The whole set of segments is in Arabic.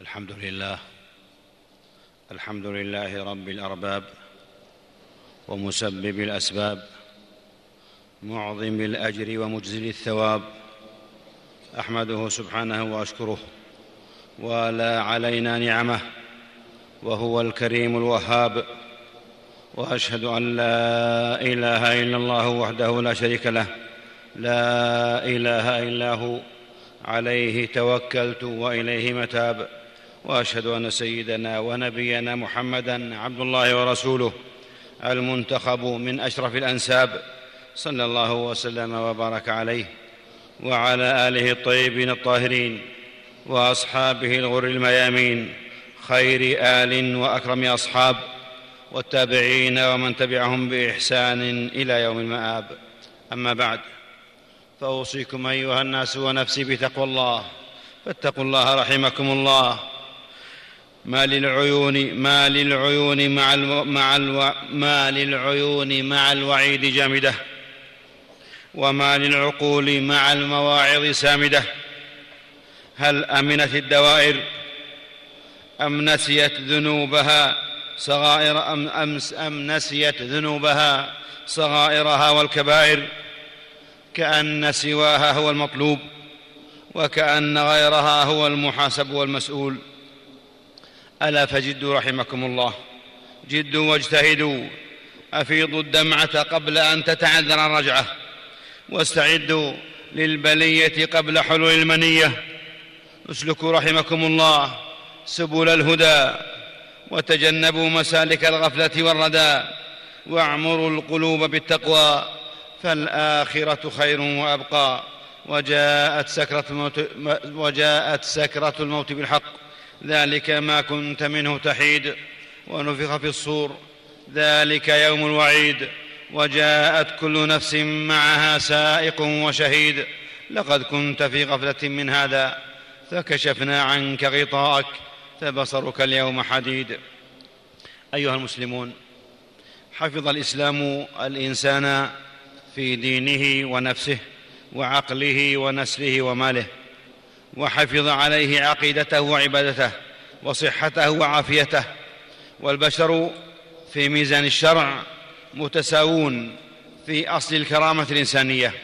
الحمد لله الحمد لله رب الأرباب ومسبب الأسباب معظم الأجر ومجزل الثواب أحمده سبحانه وأشكره ولا علينا نعمه وهو الكريم الوهاب وأشهد أن لا إله إلا الله وحده لا شريك له لا إله إلا هو عليه توكلت وإليه متاب. وأشهد أن سيدنا ونبينا محمدا عبد الله ورسوله المنتخب من أشرف الأنساب صلى الله وسلم وبارك عليه وعلى آله الطيبين الطاهرين وأصحابه الغر الميامين خير آل وأكرم أصحاب والتابعين ومن تبعهم بإحسان إلى يوم المآب. أما بعد فأوصيكم أيها الناس ونفسي بتقوى الله فاتقوا الله رحمكم الله ما للعيون ما للعيون مع ألو مع ألو ما للعيون مع الوعيد جامدة وما للعقول مع المواعظ سامدة. هل أمنت الدوائر؟ أم نسيت ذنوبها صغائر أم, أم, أم نسيت ذنوبها صغائرها والكبائر؟ كأن سواها هو المطلوب وكأن غيرها هو المحاسب والمسؤول. ألا فجدوا رحمكم الله. جدوا واجتهدوا. أفيضوا الدمعة قبل أن تتعذر الرجعة. واستعدوا للبلية قبل حلول المنية. اسلكوا رحمكم الله سبل الهدى. وتجنبوا مسالك الغفلة والردى. واعمروا القلوب بالتقوى. فالآخرة خير وأبقى. وجاءت سكرة الموت وجاءت سكرة الموت بالحق. ذلك ما كنت منه تحيد ونفخ في الصور. ذلك يوم الوعيد وجاءت كل نفس معها سائق وشهيد. لقد كنت في غفلة من هذا فكشفنا عنك غطاءك فبصرك اليوم حديد. أيها المسلمون حفظ الإسلام الإنسان في دينه ونفسه وعقله ونسله وماله. وحفظ عليه عقيدته وعبادته وصحته وعافيته. والبشر في ميزان الشرع متساوون في أصل الكرامة الإنسانية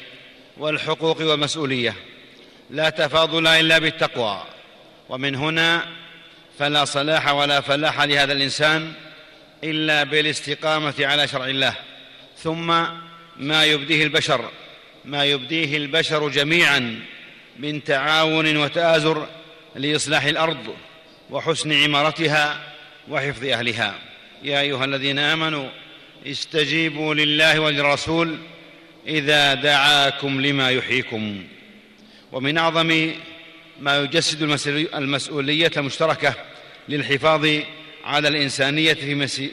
والحقوق والمسؤولية. لا تفاضل إلا بالتقوى. ومن هنا فلا صلاح ولا فلاح لهذا الإنسان إلا بالاستقامة على شرع الله. ثم ما يبديه البشر ما يبديه البشر جميعا من تعاون وتآزر لإصلاح الأرض وحسن عمارتها وحفظ أهلها. يا أيها الذين آمنوا استجيبوا لله وللرسول إذا دعاكم لما يحييكم. ومن أعظم ما يجسد المسؤولية المشتركة للحفاظ على الإنسانية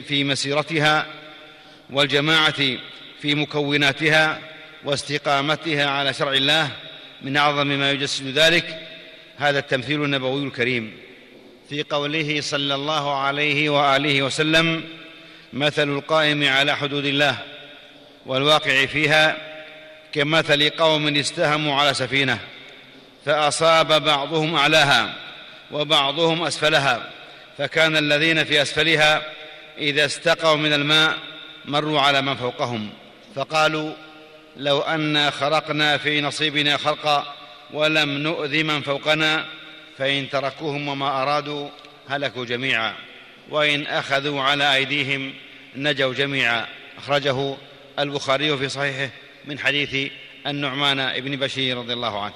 في مسيرتها والجماعة في مكوناتها واستقامتها على شرع الله من أعظم ما يجسد ذلك هذا التمثيل النبوي الكريم. في قوله صلى الله عليه وآله وسلم مثل القائم على حدود الله والواقع فيها كمثل قوم استهموا على سفينة فأصاب بعضهم أعلاها وبعضهم أسفلها فكان الذين في أسفلها إذا استقوا من الماء مروا على من فوقهم. فقالوا لو انا خرقنا في نصيبنا خرقا ولم نؤذ من فوقنا فإن تركوهم وما أرادوا هلكوا جميعا. وإن أخذوا على أيديهم نجوا جميعا. أخرجه البخاري في صحيحه من حديث النعمان بن بشير رضي الله عنه.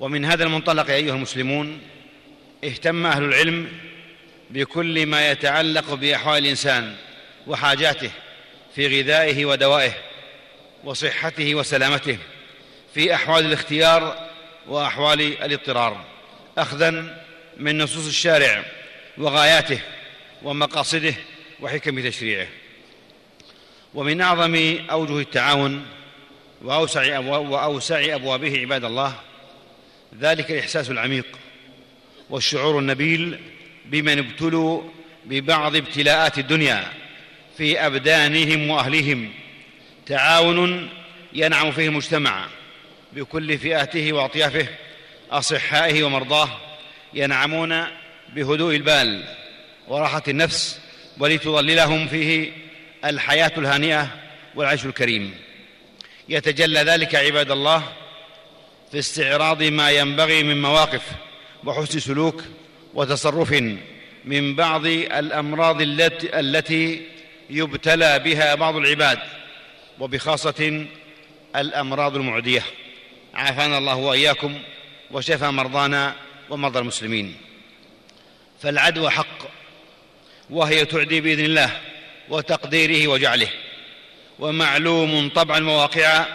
ومن هذا المنطلق أيها المسلمون اهتم أهل العلم بكل ما يتعلق بأحوال الإنسان وحاجاته في غذائه ودوائه. وصحته وسلامته في أحوال الاختيار وأحوال الاضطرار اخذا من نصوص الشارع وغاياته ومقاصده وحكم تشريعه. ومن أعظم أوجه التعاون وأوسع وأوسع أبوابه عباد الله ذلك الإحساس العميق والشعور النبيل بمن ابتلوا ببعض ابتلاءات الدنيا في أبدانهم واهلهم تعاون ينعم فيه المجتمع بكل فئاته وأطيافه أصحائه ومرضاه ينعمون بهدوء البال وراحة النفس ولتظللهم فيه الحياة الهانئة والعيش الكريم. يتجلى ذلك عباد الله في استعراض ما ينبغي من مواقف وحسن سلوك وتصرف من بعض الأمراض التي يبتلى بها بعض العباد. وبخاصة الأمراض المعدية. عافانا الله وإياكم وشفى مرضانا ومرضى المسلمين. فالعدوى حق وهي تعدي بإذن الله وتقديره وجعله. ومعلوم طبعا مواقع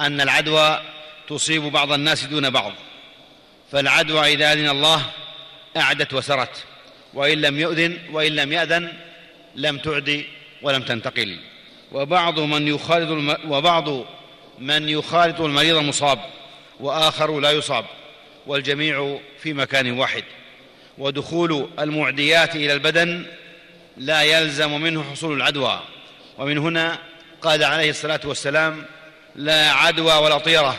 أن العدوى تصيب بعض الناس دون بعض. فالعدوى إذا أذن الله أعدت وسرت وإن لم يؤذن وإن لم يأذن لم تعد ولم تنتقل. وبعض من يخالط الم... وبعض من يخالط المريض المصاب وآخر لا يصاب والجميع في مكان واحد. ودخول المعديات إلى البدن لا يلزم منه حصول العدوى. ومن هنا قال عليه الصلاة والسلام لا عدوى ولا طيرة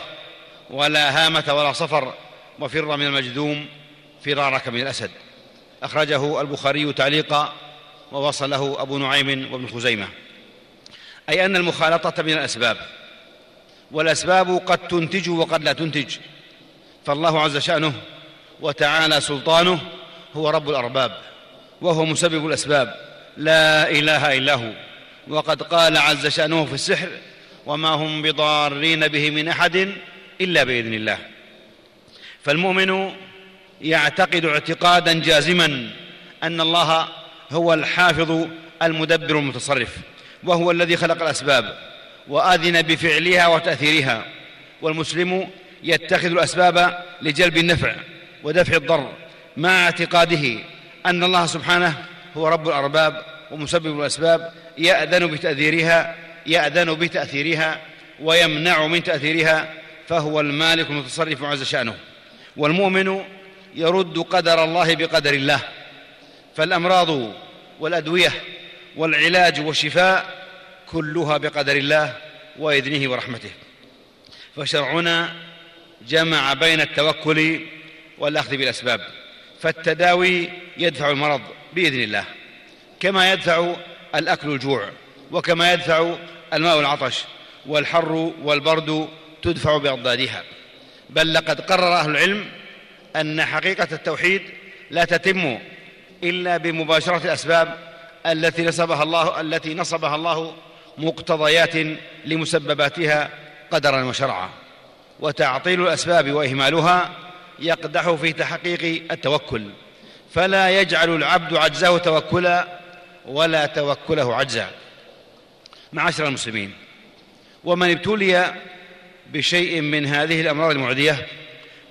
ولا هامة ولا صفر وفر من المجذوم فرارك من الأسد. أخرجه البخاري تعليقا ووصله أبو نعيم وابن خزيمة. أي أن المخالطة من الأسباب والأسباب قد تنتج وقد لا تنتج. فالله عز شأنه وتعالى سلطانه هو رب الأرباب وهو مسبب الأسباب. لا إله إلا هو. وقد قال عز شأنه في السحر وما هم بضارين به من أحد إلا بإذن الله فالمؤمن يعتقد اعتقادا جازما أن الله هو الحافظ المدبر المتصرف. وهو الذي خلق الأسباب وآذن بفعلها وتأثيرها. والمسلم يتخذ الأسباب لجلب النفع ودفع الضر مع اعتقاده أن الله سبحانه هو رب الأرباب ومسبب الأسباب يأذن بتاثيرها يأذن بتأثيرها ويمنع من تأثيرها فهو المالك المتصرف عز شأنه. والمؤمن يرد قدر الله بقدر الله فالأمراض والأدوية والعلاج والشفاء كلها بقدر الله وإذنه ورحمته. فشرعنا جمع بين التوكل والأخذ بالأسباب فالتداوي يدفع المرض بإذن الله كما يدفع الأكل الجوع وكما يدفع الماء العطش والحر والبرد تدفع بأضدادها. بل لقد قرر أهل العلم أن حقيقة التوحيد لا تتم إلا بمباشرة الأسباب التي نصبها الله التي نصبها الله مقتضيات لمسبباتها قدرا وشرعا. وتعطيل الأسباب وإهمالها يقدح في تحقيق التوكل. فلا يجعل العبد عجزه توكلا ولا توكله عجزا. معاشر المسلمين ومن ابتلي بشيء من هذه الأمراض المعدية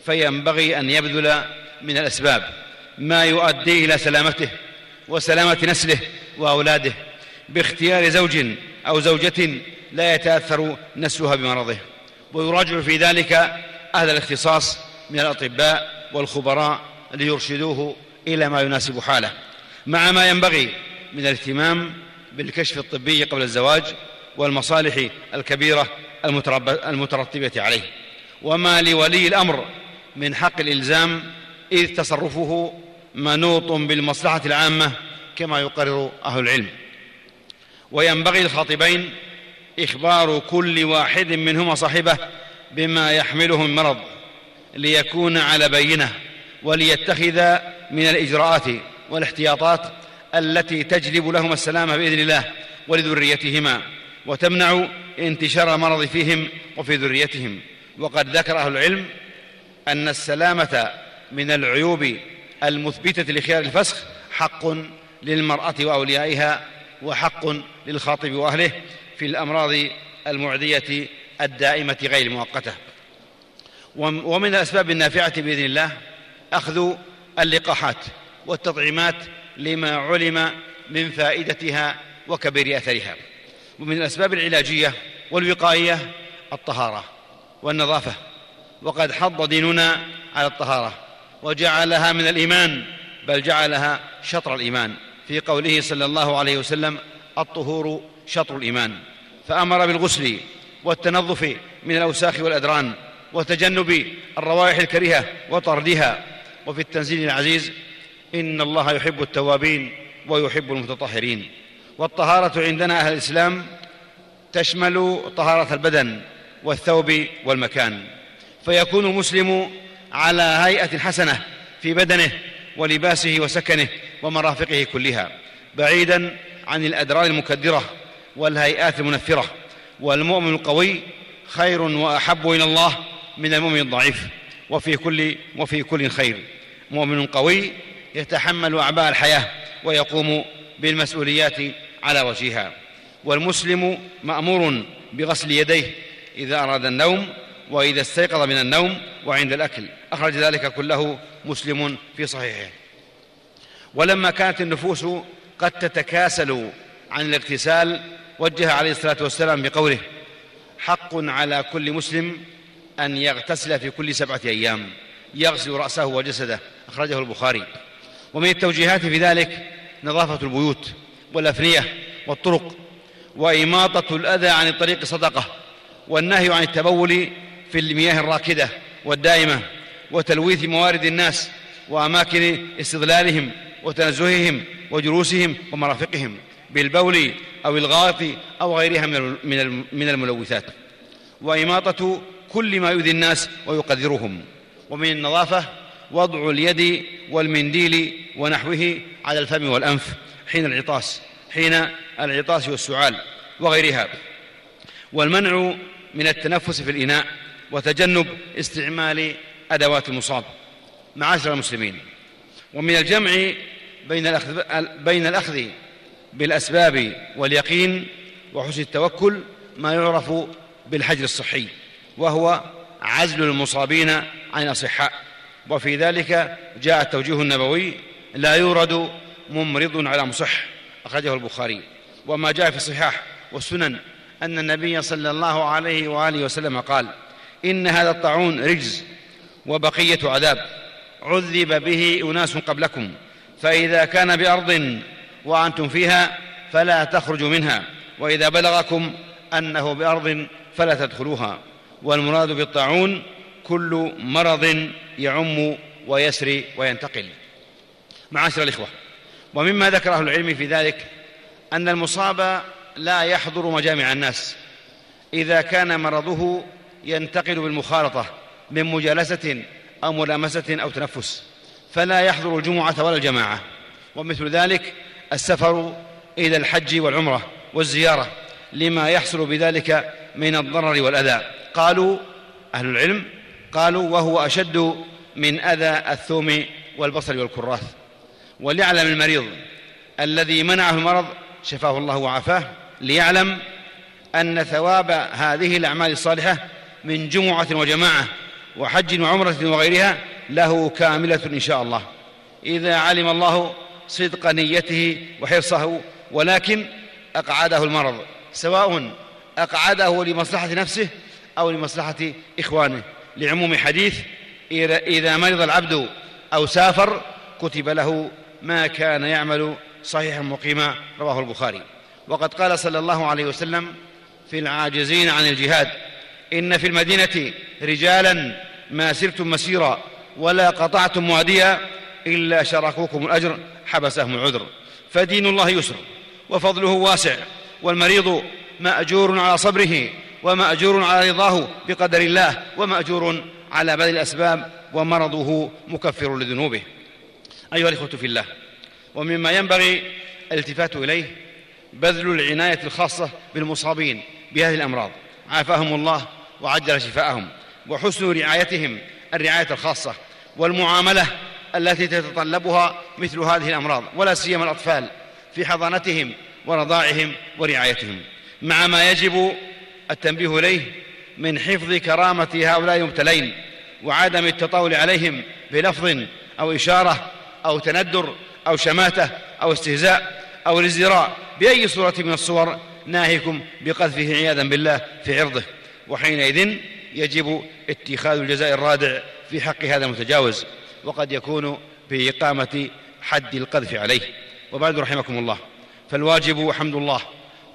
فينبغي أن يبذل من الأسباب ما يؤدي إلى سلامته. وسلامة نسله وأولاده باختيار زوج أو زوجة لا يتأثر نسلها بمرضه. ويراجع في ذلك أهل الاختصاص من الأطباء والخبراء ليرشدوه إلى ما يناسب حاله. مع ما ينبغي من الاهتمام بالكشف الطبي قبل الزواج والمصالح الكبيرة المترتبة عليه. وما لولي الأمر من حق الإلزام إذ تصرفه منوط بالمصلحة العامة كما يقرر أهل العلم. وينبغي للخاطبين إخبار كل واحد منهما صاحبه بما يحمله من مرض ليكون على بينة وليتخذ من الإجراءات والاحتياطات التي تجلب لهما السلامه بإذن الله ولذريتهما وتمنع انتشار المرض فيهم وفي ذريتهم. وقد ذكر أهل العلم أن السلامة من العيوب المثبتة لخيار الفسخ حق للمرأة وأوليائها وحق للخاطب وأهله في الأمراض المعدية الدائمة غير المؤقته ومن الأسباب النافعة بإذن الله أخذ اللقاحات والتطعيمات لما علم من فائدتها وكبير أثرها. ومن الأسباب العلاجية والوقائية الطهارة والنظافة. وقد حض ديننا على الطهارة. وجعلها من الإيمان بل جعلها شطر الإيمان. في قوله صلى الله عليه وسلم الطهور شطر الإيمان. فأمر بالغسل والتنظف من الأوساخ والأدران وتجنب الروائح الكريهة وطردها. وفي التنزيل العزيز إن الله يحب التوابين ويحب المتطهرين. والطهارة عندنا أهل الإسلام تشمل طهارة البدن والثوب والمكان. فيكون المسلم على هيئة حسنة في بدنه ولباسه وسكنه ومرافقه كلها بعيدا عن الأدرار المكدرة والهيئات المنفرة. والمؤمن القوي خير وأحب إلى الله من المؤمن الضعيف. وفي كل وفي كل خير. مؤمن قوي يتحمل أعباء الحياة ويقوم بالمسؤوليات على وجهها. والمسلم مأمور بغسل يديه إذا أراد النوم وإذا استيقظ من النوم وعند الأكل. أخرج ذلك كله مسلم في صحيحه. ولما كانت النفوس قد تتكاسل عن الاغتسال وجه عليه الصلاة والسلام بقوله حق على كل مسلم أن يغتسل في كل سبعة أيام يغسل رأسه وجسده. أخرجه البخاري. ومن التوجيهات في ذلك نظافة البيوت والأفنية والطرق وإماطة الأذى عن الطريق صدقة والنهي عن التبول في المياه الراكدة والدائمة وتلويث موارد الناس وأماكن استظلالهم وتنزههم وجلوسهم ومرافقهم بالبول أو الغائط أو غيرها من الملوثات. وإماطة كل ما يؤذي الناس ويقدرهم ومن النظافة وضع اليد والمنديل ونحوه على الفم والأنف حين العطاس حين العطاس والسعال وغيرها. والمنع من التنفس في الإناء وتجنب استعمال أدوات المصاب معاشر المسلمين. ومن الجمع بين الأخذ, بين الأخذ بالأسباب واليقين وحسن التوكل ما يعرف بالحجر الصحي وهو عزل المصابين عن الأصحاء. وفي ذلك جاء التوجيه النبوي لا يورد ممرض على مصح أخرجه البخاري. وما جاء في الصحاح والسنن أن النبي صلى الله عليه وآله وسلم قال إن هذا الطاعون رجز وبقية عذاب. عذب به أناس قبلكم. فإذا كان بأرض وأنتم فيها فلا تخرجوا منها. وإذا بلغكم أنه بأرض فلا تدخلوها. والمراد بالطاعون كل مرض يعم ويسري وينتقل. معاشر الإخوة ومما ذكره العلم في ذلك أن المصاب لا يحضر مجامع الناس. إذا كان مرضه ينتقل بالمخالطة من مجالسة أو ملامسة أو تنفس فلا يحضر الجمعة ولا الجماعة. ومثل ذلك السفر إلى الحج والعمرة والزيارة لما يحصل بذلك من الضرر والأذى. قالوا أهل العلم قالوا وهو أشد من أذى الثوم والبصل والكراث. وليعلم المريض الذي منعه المرض شفاه الله وعافاه ليعلم أن ثواب هذه الأعمال الصالحة من جمعة وجماعة وحج وعمرة وغيرها له كاملة إن شاء الله. إذا علم الله صدق نيته وحرصه ولكن أقعده المرض سواء أقعده لمصلحة نفسه أو لمصلحة إخوانه. لعموم حديث إذا مرض العبد أو سافر كتب له ما كان يعمل صحيحا مقيما. رواه البخاري. وقد قال صلى الله عليه وسلم في العاجزين عن الجهاد إن في المدينة رجالا ما سرتم مسيرا ولا قطعتم واديا إلا شركوكم الأجر حبسهم العذر. فدين الله يسر وفضله واسع والمريض مأجور على صبره ومأجور على رضاه بقدر الله ومأجور على بذل الأسباب ومرضه مكفر لذنوبه. أيها الإخوة في الله ومما ينبغي الالتفات إليه بذل العناية الخاصة بالمصابين بهذه الأمراض. عافاهم الله وعجل شفاءهم وحسن رعايتهم الرعاية الخاصة والمعاملة التي تتطلبها مثل هذه الأمراض ولا سيما الأطفال في حضانتهم ورضاعهم ورعايتهم. مع ما يجب التنبيه إليه من حفظ كرامة هؤلاء المبتلين وعدم التطاول عليهم بلفظ أو إشارة أو تندر أو شماتة أو استهزاء أو الازدراء بأي صورة من الصور ناهيكم بقذفه عياذا بالله في عرضه. وحينئذ يجب اتخاذ الجزاء الرادع في حق هذا المتجاوز وقد يكون بإقامة حد القذف عليه. وبعد رحمكم الله. فالواجب حمد الله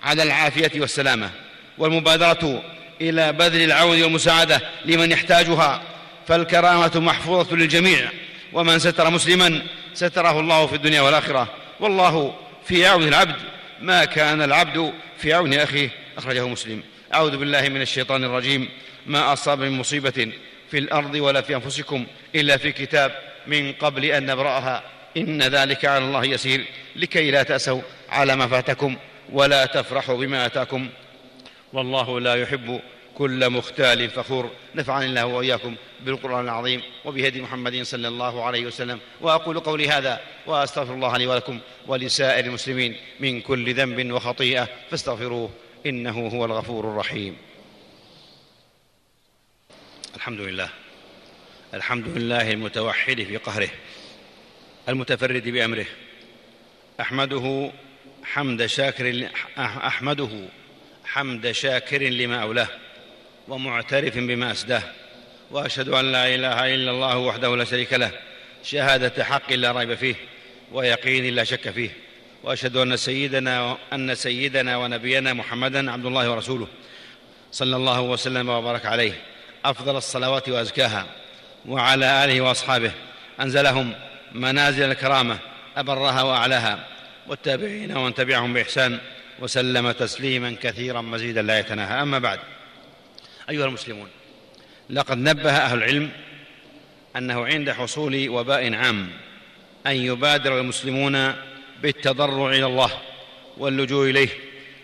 على العافية والسلامة والمبادرة إلى بذل العون والمساعدة لمن يحتاجها. فالكرامة محفوظة للجميع ومن ستر مسلما ستره الله في الدنيا والآخرة. والله في عون العبد ما كان العبد في عون أخيه أخرجه مسلم. أعوذ بالله من الشيطان الرجيم. ما أصاب من مصيبة في الأرض ولا في أنفسكم إلا في كتاب من قبل أن نبرأها. إن ذلك على الله يسير. لكي لا تأسوا على ما فاتكم ولا تفرحوا بما أتاكم. والله لا يحب كل مختال فخور. نفعني الله وإياكم بالقرآن العظيم وبهدي محمد صلى الله عليه وسلم. وأقول قولي هذا وأستغفر الله لي ولكم ولسائر المسلمين من كل ذنب وخطيئة فاستغفروه إنه هو الغفور الرحيم. الحمد لله. الحمد لله المتوحد في قهره المتفرد بأمره. أحمده حمد شاكر أحمده حمد شاكر لما أولاه ومعترف بما أسداه وأشهد أن لا إله إلا الله وحده لا شريك له شهادة حق لا ريب فيه ويقين لا شك فيه. وأشهد أن سيدنا أن سيدنا ونبينا محمدا عبد الله ورسوله. صلى الله وسلم وبارك عليه. أفضل الصلوات وأزكاها. وعلى آله وأصحابه. أنزلهم منازل الكرامة. أبرها وأعلاها. والتابعين ومن تبعهم بإحسان. وسلم تسليما كثيرا مزيدا لا يتناهى. أما بعد. أيها المسلمون. لقد نبه أهل العلم أنه عند حصول وباء عام أن يبادر المسلمون بالتضرع إلى الله واللجوء إليه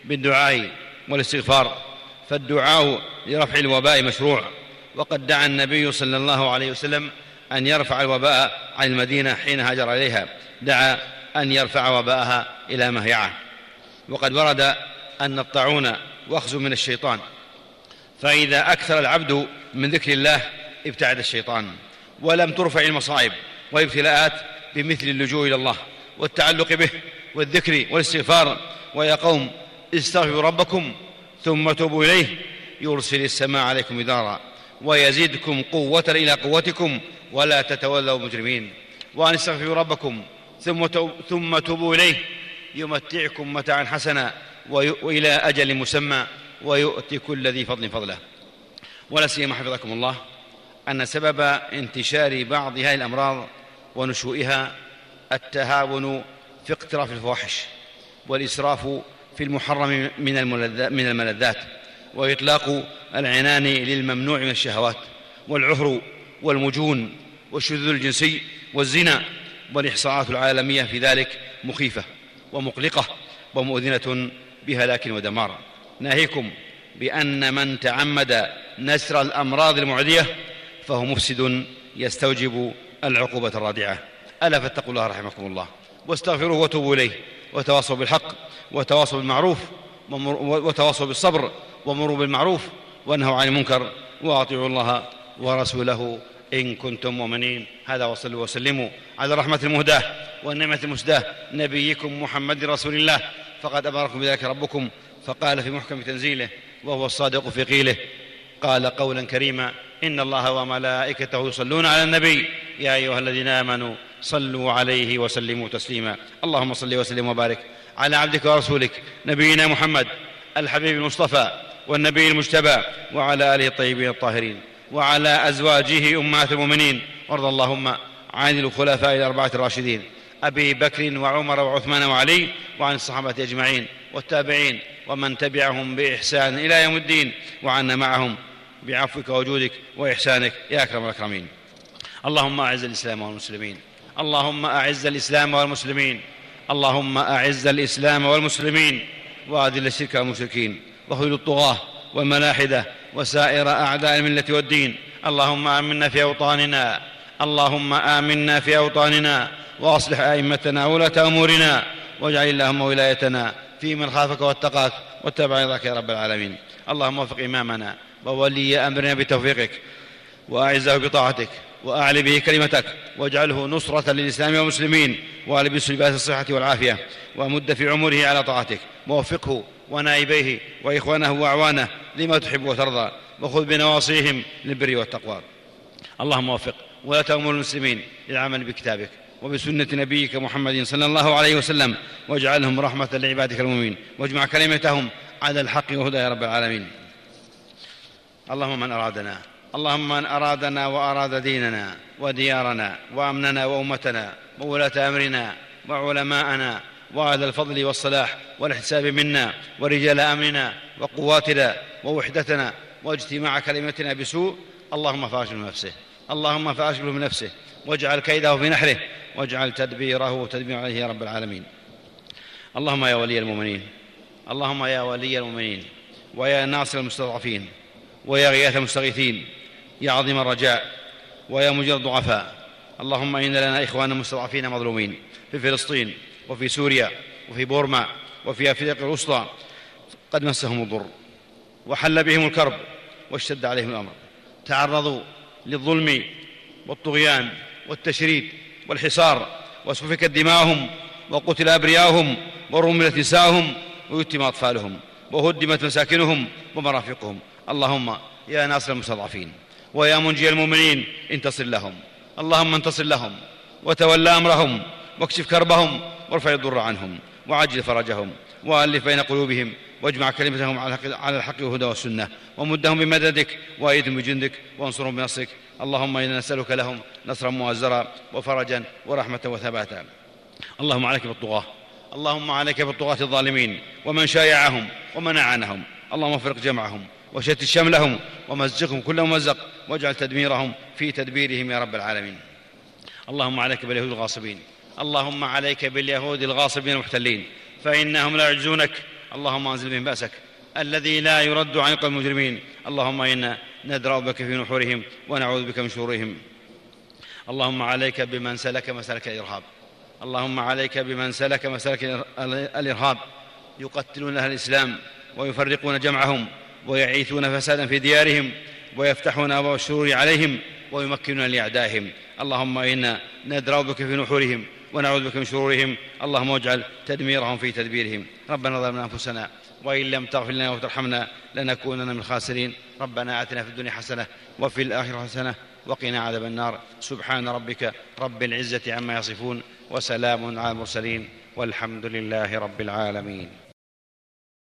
بالدعاء والاستغفار فالدعاء لرفع الوباء مشروع. وقد دعا النبي صلى الله عليه وسلم أن يرفع الوباء عن المدينة حين هاجر إليها. دعا أن يرفع وباءها إلى مهيعة. وقد ورد أن الطاعون واخذ من الشيطان. فإذا أكثر العبد من ذكر الله ابتعد الشيطان. ولم ترفع المصائب والابتلاءات بمثل اللجوء إلى الله. والتعلق به والذكر والاستغفار ويا قوم استغفروا ربكم ثم توبوا إليه يرسل السماء عليكم مدارا ويزيدكم قوة إلى قوتكم ولا تتولوا مجرمين وأن استغفروا ربكم ثم ثم توبوا إليه يمتعكم متاعا حسنا وإلى أجل مسمى ويؤتي كل ذي فضل فضله. ولا سيما حفظكم الله أن سبب انتشار بعض هذه الأمراض ونشوئها التهاون في اقتراف الفواحش والإسراف في المحرم من الملذات وإطلاق العنان للممنوع من الشهوات والعهر والمجون والشذوذ الجنسي والزنا والإحصاءات العالمية في ذلك مخيفة ومقلقة ومؤذنة بهلاك ودمار. ناهيكم بأن من تعمد نسر الأمراض المعدية فهو مفسد يستوجب العقوبة الرادعة. ألا فاتقوا الله رحمكم الله. واستغفروه وتوبوا إليه. وتواصوا بالحق وتواصوا بالمعروف وتواصوا بالصبر ومروا بالمعروف وانهوا عن المنكر وأطيعوا الله ورسوله إن كنتم مؤمنين. هذا وصلوا وسلموا على الرحمة المهداة والنعمة المسداة نبيكم محمد رسول الله. فقد أمركم بذلك ربكم فقال في محكم تنزيله وهو الصادق في قيله قال قولا كريما إن الله وملائكته يصلون على النبي. يا أيها الذين آمنوا صلوا عليه وسلموا تسليما. اللهم صل وسلم وبارك على عبدك ورسولك نبينا محمد الحبيب المصطفى والنبي المجتبى وعلى آله الطيبين الطاهرين وعلى أزواجه أمهات المؤمنين. وارض اللهم عن الخلفاء الأربعة الراشدين أبي بكر وعمر وعثمان وعلي وعن الصحابة أجمعين والتابعين ومن تبعهم بإحسان إلى يوم الدين وعنا معهم بعفوك وجودك وإحسانك يا أكرم الأكرمين. اللهم أعز الإسلام والمسلمين. اللهم أعز الإسلام والمسلمين. اللهم أعز الإسلام والمسلمين. وأذل الشرك والمشركين. وخذل الطغاة والملاحدة وسائر أعداء الملة والدين. اللهم آمنا في أوطاننا. اللهم آمنا في أوطاننا. وأصلح أئمتنا وولاة أمورنا. واجعل اللهم ولايتنا في من خافك واتقاك. واتبع رضاك يا رب العالمين. اللهم وفق إمامنا. وولي أمرنا بتوفيقك. وأعزه بطاعتك. وأعل به كلمتك واجعله نصرة للإسلام والمسلمين والبسه لباس الصحة والعافية ومد في عمره على طاعتك ووفقه ونائبيه وإخوانه وأعوانه لما تحب وترضى وخذ بنواصيهم للبر والتقوى. اللهم وفق ولا تأمر المسلمين للعمل بكتابك وبسنة نبيك محمد صلى الله عليه وسلم واجعلهم رحمة لعبادك المؤمنين واجمع كلمتهم على الحق وهدى يا رب العالمين. اللهم من أرادنا اللهم من أرادنا وأراد ديننا وديارنا وأمننا وأمتنا وولاة أمرنا وعلماءنا وأهل الفضل والصلاح والاحتساب منا ورجال أمرنا وقواتنا ووحدتنا واجتماع كلمتنا بسوء اللهم فاشل من نفسه اللهم فاشل من نفسه واجعل كيده في نحره واجعل تدبيره تدبير عليه يا رب العالمين. اللهم يا ولي المؤمنين اللهم يا ولي المؤمنين ويا ناصر المستضعفين ويا غياث المستغيثين يا عظيم الرجاء ويا مجير الضعفاء. اللهم إن لنا إخوانا مستضعفين مظلومين في فلسطين وفي سوريا وفي بورما وفي أفريقيا الوسطى. قد مسهم الضر وحل بهم الكرب واشتد عليهم الأمر. تعرضوا للظلم والطغيان والتشريد والحصار وسفكت دماؤهم وقتل أبرياؤهم ورملت نساؤهم ويتم أطفالهم وهدمت مساكنهم ومرافقهم. اللهم يا ناصر المستضعفين. ويا منجي المؤمنين انتصر لهم. اللهم انتصر لهم وتولى أمرهم واكشف كربهم وارفع الضر عنهم وعجل فرجهم وألف بين قلوبهم واجمع كلمتهم على الحق والهدى والسنة ومدهم بمددك وأيدهم بجندك وانصرهم بنصرك. اللهم إنا نسألك لهم نصرا مؤزرا وفرجا ورحمة وثباتا. اللهم عليك بالطغاة. اللهم عليك بالطغاة الظالمين ومن شايعهم ومن أعانهم. اللهم افرق جمعهم. وشتت شملهم ومزقهم كل ممزق واجعل تدميرهم في تدبيرهم يا رب العالمين. اللهم عليك باليهود الغاصبين. اللهم عليك باليهود الغاصبين المحتلين. فإنهم لا يعجزونك اللهم أنزل بهم بأسك. الذي لا يرد عن قوم المجرمين. اللهم إنا ندرأ بك في نحورهم ونعوذ بك من شرورهم. اللهم عليك بمن سلك مسلك الإرهاب. اللهم عليك بمن سلك مسلك الإرهاب. يقتلون أهل الإسلام ويفرقون جمعهم. ويعيثون فسادا في ديارهم ويفتحون أبواب الشرور عليهم ويمكنون لأعدائهم. اللهم إنا ندرأ بك في نحورهم ونعوذ بك من شرورهم. اللهم اجعل تدميرهم في تدبيرهم. ربنا ظلمنا أنفسنا وإن لم تغفر لنا وترحمنا لنكونن من الخاسرين. ربنا آتنا في الدنيا حسنة وفي الآخرة حسنة وقنا عذاب النار. سبحان ربك رب العزة عما يصفون وسلام على المرسلين والحمد لله رب العالمين.